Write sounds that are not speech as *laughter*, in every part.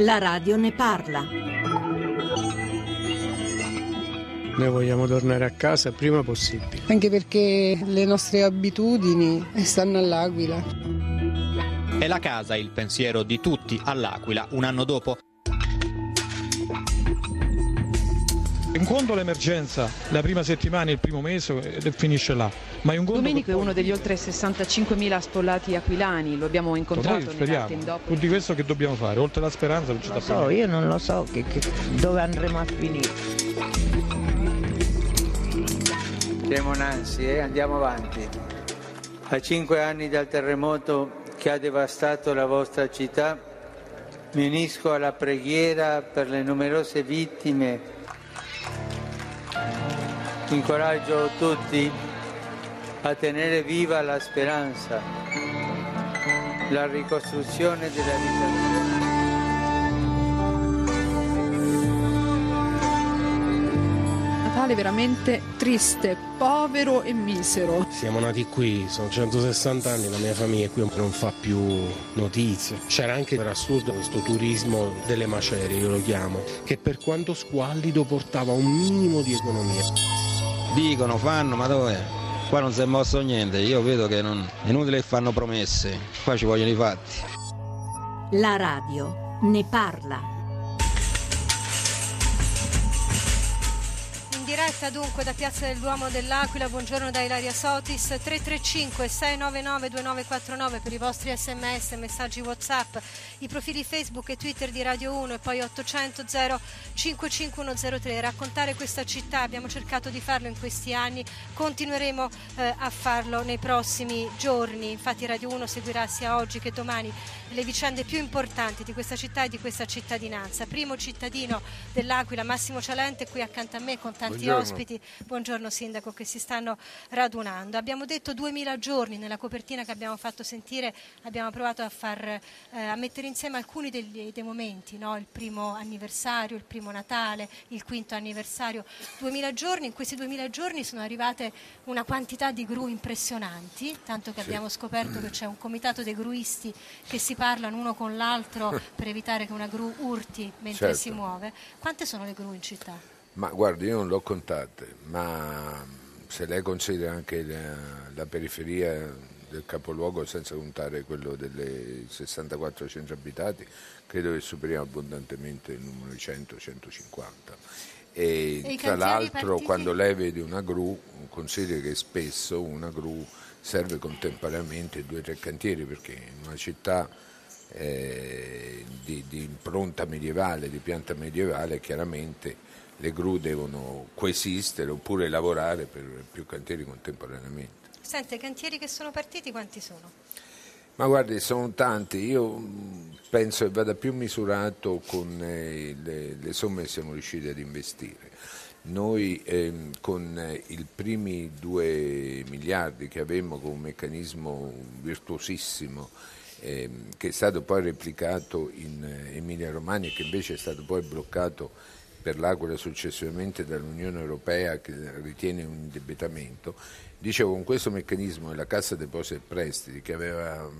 La radio ne parla. Noi vogliamo tornare a casa prima possibile. Anche perché le nostre abitudini stanno all'Aquila. È la casa il pensiero di tutti all'Aquila un anno dopo. In conto l'emergenza, la prima settimana, il primo mese e finisce là. Ma in conto Domenico è uno degli oltre 65.000 spollati aquilani, lo abbiamo Noi incontrato speriamo. dopo. Più di questo che dobbiamo fare? Oltre la speranza non ci sta so, io non lo so che- che- dove andremo a finire. Siamo Nancy, eh? andiamo avanti. A cinque anni dal terremoto che ha devastato la vostra città, mi unisco alla preghiera per le numerose vittime. Incoraggio tutti a tenere viva la speranza, la ricostruzione della vita. Natale veramente triste, povero e misero. Siamo nati qui, sono 160 anni, la mia famiglia qui non fa più notizie. C'era anche per assurdo questo turismo delle macerie, io lo chiamo, che per quanto squallido portava un minimo di economia. Dicono, fanno, ma dove? Qua non si è mosso niente, io vedo che non... è inutile che fanno promesse, qua ci vogliono i fatti. La radio ne parla. Diretta dunque da Piazza del Duomo dell'Aquila, buongiorno da Ilaria Sotis, 335 699 2949 per i vostri sms, messaggi whatsapp, i profili Facebook e Twitter di Radio 1 e poi 800 55103. Raccontare questa città, abbiamo cercato di farlo in questi anni, continueremo eh, a farlo nei prossimi giorni, infatti Radio 1 seguirà sia oggi che domani le vicende più importanti di questa città e di questa cittadinanza. Primo cittadino dell'Aquila, Massimo Cialente, qui accanto a me con tanti Buongiorno. ospiti. Buongiorno Sindaco che si stanno radunando. Abbiamo detto 2000 giorni nella copertina che abbiamo fatto sentire, abbiamo provato a, far, eh, a mettere insieme alcuni degli- dei momenti, no? il primo anniversario, il primo Natale, il quinto anniversario. 2000 giorni, in questi 2000 giorni sono arrivate una quantità di gru impressionanti, tanto che Sì. abbiamo scoperto che c'è un comitato dei gruisti che si parlano uno con l'altro *laughs* per evitare che una gru urti mentre Certo. si muove. Quante sono le gru in città? Ma guardi, io non l'ho contate, ma se lei considera anche la, la periferia del capoluogo senza contare quello delle 64 centri abitati, credo che superiamo abbondantemente il numero di 100-150. E, E tra l'altro partiti? quando lei vede una gru, consideri che spesso una gru serve contemporaneamente due o tre cantieri perché in una città eh, di, di impronta medievale, di pianta medievale, chiaramente le gru devono coesistere oppure lavorare per più cantieri contemporaneamente. Sente, i cantieri che sono partiti quanti sono? Ma guardi, sono tanti, io mh, penso che vada più misurato con eh, le, le somme che siamo riusciti ad investire. Noi ehm, con eh, i primi due miliardi che avevamo con un meccanismo virtuosissimo ehm, che è stato poi replicato in eh, Emilia Romagna e che invece è stato poi bloccato per l'Aquila successivamente dall'Unione Europea che ritiene un indebitamento. Dicevo, con questo meccanismo della Cassa Depositi e Prestiti che aveva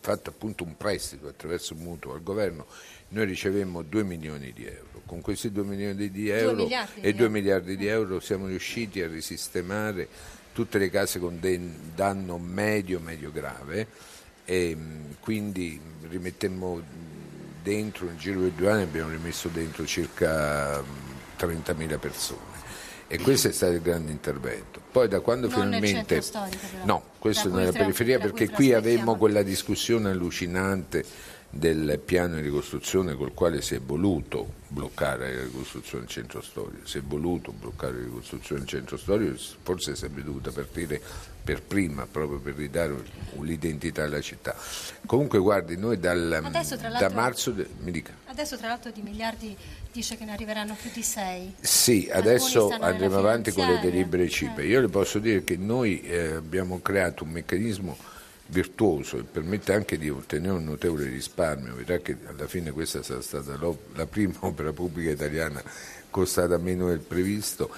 fatto appunto un prestito attraverso un mutuo al governo, noi ricevemmo 2 milioni di euro. Con questi 2 milioni di euro miliardi e di 2 euro. miliardi di euro siamo riusciti a risistemare tutte le case con danno medio, medio grave e quindi rimettemmo dentro, nel giro di due anni abbiamo rimesso dentro circa mh, 30.000 persone. E questo è stato il grande intervento. Poi da quando Non finalmente... storico. No, questo nella periferia perché qui avevamo quella discussione allucinante del piano di ricostruzione col quale si è voluto bloccare la ricostruzione del centro storico, si è voluto bloccare la ricostruzione del centro storico, forse sarebbe dovuta partire per prima proprio per ridare l'identità alla città. Comunque guardi, noi dal, Adesso, da marzo, de- mi dica. Adesso tra l'altro di miliardi dice che ne arriveranno più di 6. Sì, Alcuni adesso andremo avanti con le delibere CIPE. Io le posso dire che noi eh, abbiamo creato un meccanismo virtuoso e permette anche di ottenere un notevole risparmio. Vedrà che alla fine questa sarà stata la prima *laughs* opera pubblica italiana costata meno del previsto.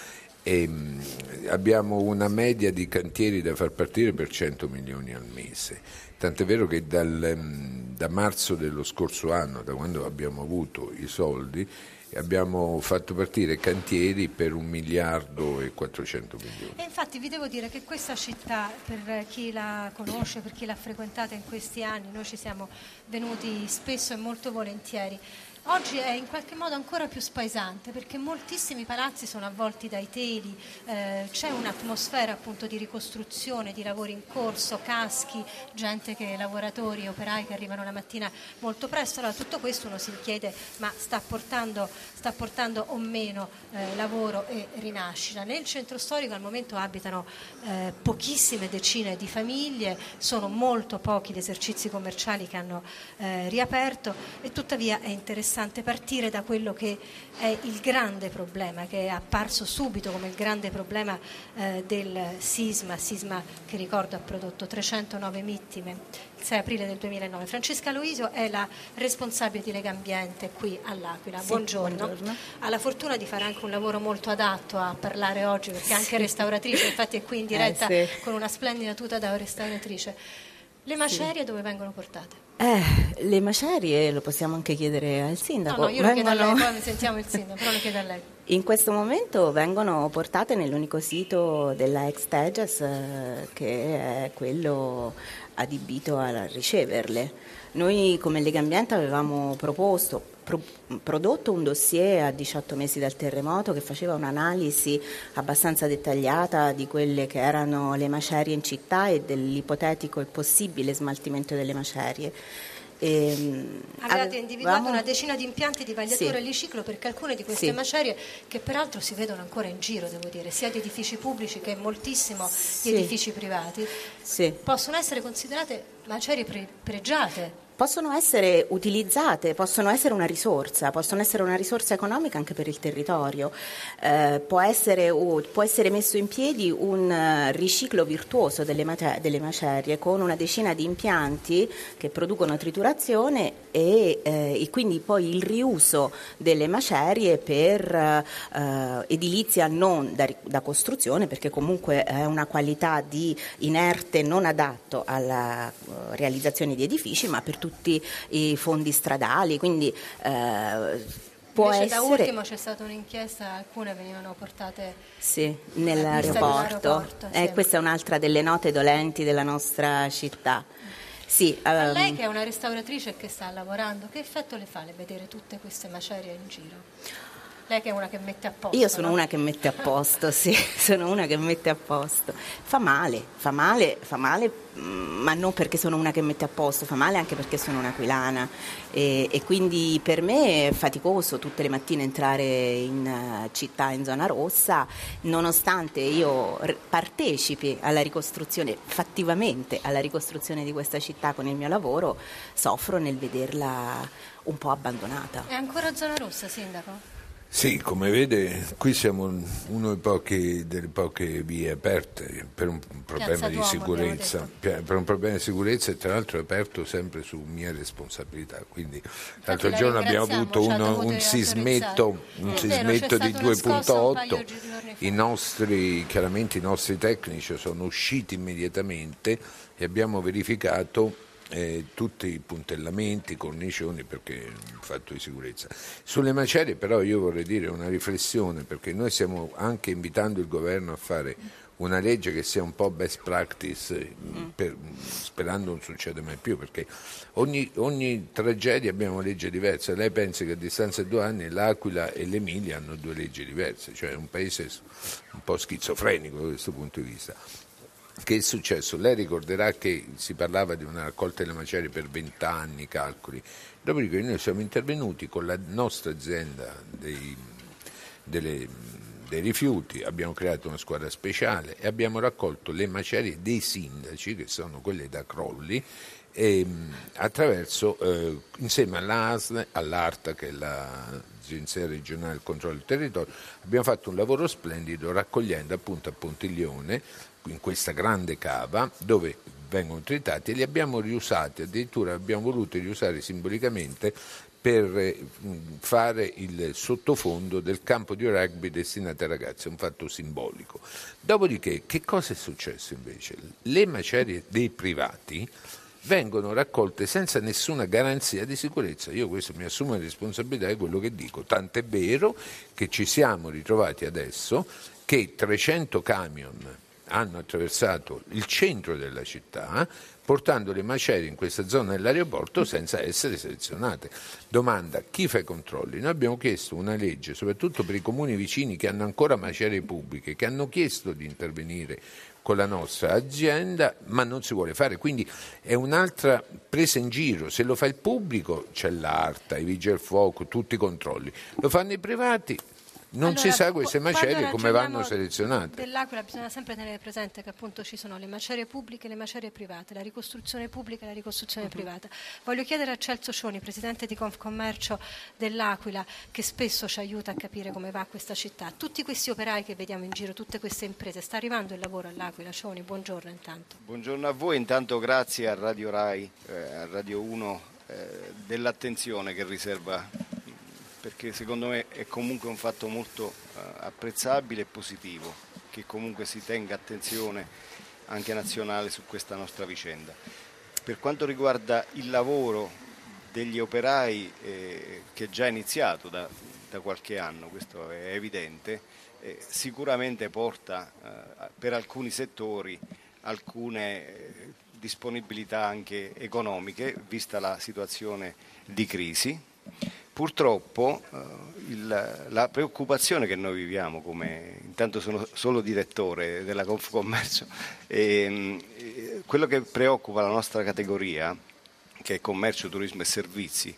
E, mh, abbiamo una media di cantieri da far partire per 100 milioni al mese, tant'è vero che dal, mm, da marzo dello scorso anno, da quando abbiamo avuto i soldi, abbiamo fatto partire cantieri per un miliardo e 400 milioni. E infatti vi devo dire che questa città, per chi la conosce, per chi l'ha frequentata in questi anni, noi ci siamo venuti spesso e molto volentieri. Oggi è in qualche modo ancora più spaesante perché moltissimi palazzi sono avvolti dai teli, eh, c'è un'atmosfera appunto di ricostruzione, di lavori in corso, caschi, gente che, lavoratori, operai che arrivano la mattina molto presto. Allora tutto questo uno si chiede ma sta portando, sta portando o meno eh, lavoro e rinascita. Nel centro storico al momento abitano eh, pochissime decine di famiglie, sono molto pochi gli esercizi commerciali che hanno eh, riaperto e tuttavia è interessante interessante partire da quello che è il grande problema, che è apparso subito come il grande problema eh, del sisma, sisma che ricordo ha prodotto 309 vittime il 6 aprile del 2009. Francesca Loisio è la responsabile di Lega Ambiente qui all'Aquila. Sì, buongiorno. buongiorno. Ha la fortuna di fare anche un lavoro molto adatto a parlare oggi perché è anche Sì. restauratrice, infatti è qui in diretta Eh, sì. con una splendida tuta da restauratrice. Le macerie dove vengono portate? Eh, le macerie lo possiamo anche chiedere al No, sindaco. no, io lo chiedo a lei, Vengono- poi sentiamo il sindaco, però lo chiedo a lei. *laughs* In questo momento vengono portate nell'unico sito della ex Teges eh, che è quello adibito a riceverle. Noi come Lega Ambiente avevamo proposto, pro- prodotto un dossier a 18 mesi dal terremoto che faceva un'analisi abbastanza dettagliata di quelle che erano le macerie in città e dell'ipotetico e possibile smaltimento delle macerie. Ehm, Avevate individuato una decina di impianti di vagliatura Sì. e riciclo perché alcune di queste Sì. macerie, che peraltro si vedono ancora in giro, devo dire, sia di edifici pubblici che moltissimo Sì. di edifici privati, Sì. possono essere considerate macerie pre- pregiate. Possono essere utilizzate, possono essere una risorsa, possono essere una risorsa economica anche per il territorio. Eh, può, essere, può essere messo in piedi un eh, riciclo virtuoso delle, mate- delle macerie con una decina di impianti che producono triturazione e, eh, e quindi poi il riuso delle macerie per eh, edilizia non da, da costruzione perché comunque è una qualità di inerte non adatto alla eh, realizzazione di edifici ma per tutti i fondi stradali quindi eh, può Invece da essere ultimo c'è stata un'inchiesta, alcune venivano portate sì, nell'aeroporto Eh, sì. questa è un'altra delle note dolenti della nostra città sì, ehm, lei che è una restauratrice che sta lavorando, che effetto le fa le vedere tutte queste macerie in giro? Lei che è una che mette a posto. Io sono no? una che mette a posto, *laughs* sì, sono una che mette a posto. Fa male, fa male, fa male, mm, ma non perché sono una che mette a posto, fa male anche perché sono un'aquilana e, e quindi per me è faticoso tutte le mattine entrare in eh, città in zona rossa, nonostante io partecipi alla ricostruzione, fattivamente alla ricostruzione di questa città con il mio lavoro, soffro nel vederla un po' abbandonata. È ancora zona rossa, sindaco? Sì, come vede, qui siamo una delle poche, delle poche vie aperte per un problema di Duomo, sicurezza, per un problema di sicurezza e tra l'altro è aperto sempre su mia responsabilità. Quindi l'altro la giorno abbiamo avuto uno- un sismetto, un vero, sismetto c'è di stata una scossa un paio 2.8, di giorni fa. i nostri, chiaramente i nostri tecnici sono usciti immediatamente e abbiamo verificato eh, tutti i puntellamenti, cornicioni perché è un fatto di sicurezza. Sulle macerie però io vorrei dire una riflessione perché noi stiamo anche invitando il governo a fare una legge che sia un po' best practice, eh, per- sperando non succeda mai più, perché ogni, ogni tragedia abbiamo legge diverse. Lei pensa che a distanza di due anni l'Aquila e l'Emilia hanno due leggi diverse, cioè è un paese un po' schizofrenico da questo punto di vista. Che è successo? Lei ricorderà che si parlava di una raccolta delle macerie per 20 anni, calcoli. Dopodiché noi siamo intervenuti con la nostra azienda dei, delle- dei rifiuti, abbiamo creato una squadra speciale e abbiamo raccolto le macerie dei sindaci, che sono quelle da crolli, e, mh, attraverso, eh, insieme all'ASL, all'ARTA, che è l'Agenzia regionale del controllo del territorio, abbiamo fatto un lavoro splendido raccogliendo appunto a Pontiglione, in questa grande cava, dove vengono tritati e li abbiamo riusati, addirittura abbiamo voluto riusare simbolicamente per eh, fare il sottofondo del campo di rugby destinato ai ragazzi, un fatto simbolico. Dopodiché, che cosa è successo invece? Le macerie dei privati vengono raccolte senza nessuna garanzia di sicurezza. Io questo mi assumo la responsabilità di quello che dico, tant'è vero che ci siamo ritrovati adesso che 300 camion hanno attraversato il centro della città portando le macerie in questa zona dell'aeroporto senza essere selezionate. Domanda, chi fa i controlli? Noi abbiamo chiesto una legge, soprattutto per i comuni vicini che hanno ancora macerie pubbliche, che hanno chiesto di intervenire con la nostra azienda, ma non si vuole fare. Quindi è un'altra presa in giro. Se lo fa il pubblico c'è l'ARTA, i vigili del fuoco, tutti i controlli. Lo fanno i privati, non Allora, si sa queste qu- macerie come vanno selezionate. Dell'Aquila bisogna sempre tenere presente che appunto ci sono le macerie pubbliche e le macerie private, la ricostruzione pubblica e la ricostruzione Mhm. privata. Voglio chiedere a Celso Cioni, presidente di Confcommercio dell'Aquila, che spesso ci aiuta a capire come va questa città. Tutti questi operai che vediamo in giro, tutte queste imprese, sta arrivando il lavoro all'Aquila? Cioni, buongiorno intanto. Buongiorno a voi, intanto grazie a Radio Rai, eh, a Radio 1 eh, dell'attenzione che riserva, perché secondo me è comunque un fatto molto eh, apprezzabile e positivo, che comunque si tenga attenzione anche nazionale su questa nostra vicenda. Per quanto riguarda il lavoro degli operai eh, che è già iniziato da, da qualche anno, questo è evidente, eh, sicuramente porta eh, per alcuni settori alcune eh, disponibilità anche economiche, vista la situazione di crisi. Purtroppo eh, il- la preoccupazione che noi viviamo, come intanto sono solo direttore della Confcommercio, ehm, eh, quello che preoccupa la nostra categoria, che è commercio, turismo e servizi,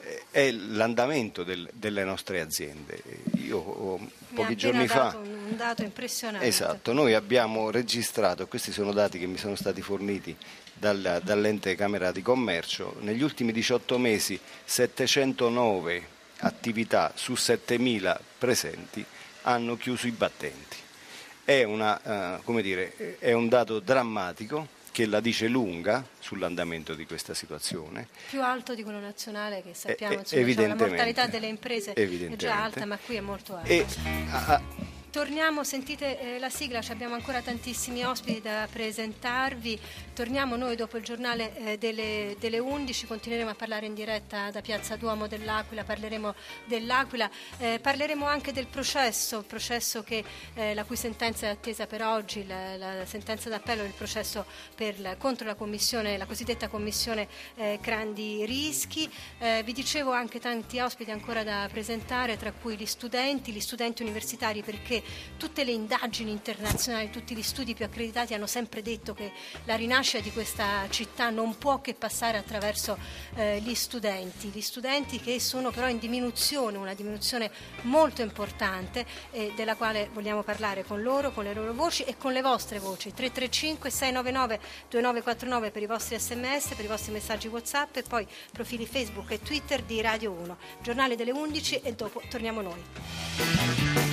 eh, è l'andamento del- delle nostre aziende. Io ha pochi giorni fa... un dato impressionante. Esatto, noi abbiamo registrato, questi sono dati che mi sono stati forniti dal- dall'ente Camera di Commercio, negli ultimi 18 mesi 709 attività su 7.000 presenti hanno chiuso i battenti. È, una, eh, come dire, è un dato drammatico che la dice lunga sull'andamento di questa situazione. Più alto di quello nazionale che sappiamo, Eh, eh, insomma, cioè, la mortalità delle imprese è già alta, ma qui è molto alta. E, a- a- Torniamo, sentite eh, la sigla, abbiamo ancora tantissimi ospiti da presentarvi. Torniamo noi dopo il giornale eh, delle, delle 11, continueremo a parlare in diretta da Piazza Duomo dell'Aquila, parleremo dell'Aquila, eh, parleremo anche del processo, processo che, eh, la cui sentenza è attesa per oggi, la, la sentenza d'appello del processo per contro la commissione, la cosiddetta commissione eh, Grandi Rischi. Eh, vi dicevo anche tanti ospiti ancora da presentare, tra cui gli studenti, gli studenti universitari, tutte le indagini internazionali, tutti gli studi più accreditati hanno sempre detto che la rinascita di questa città non può che passare attraverso eh, gli studenti, gli studenti che sono però in diminuzione, una diminuzione molto importante eh, della quale vogliamo parlare con loro, con le loro voci e con le vostre voci. 335 699 2949 per i vostri sms, per i vostri messaggi WhatsApp e poi profili Facebook e Twitter di Radio 1. Giornale delle 11 e dopo torniamo noi.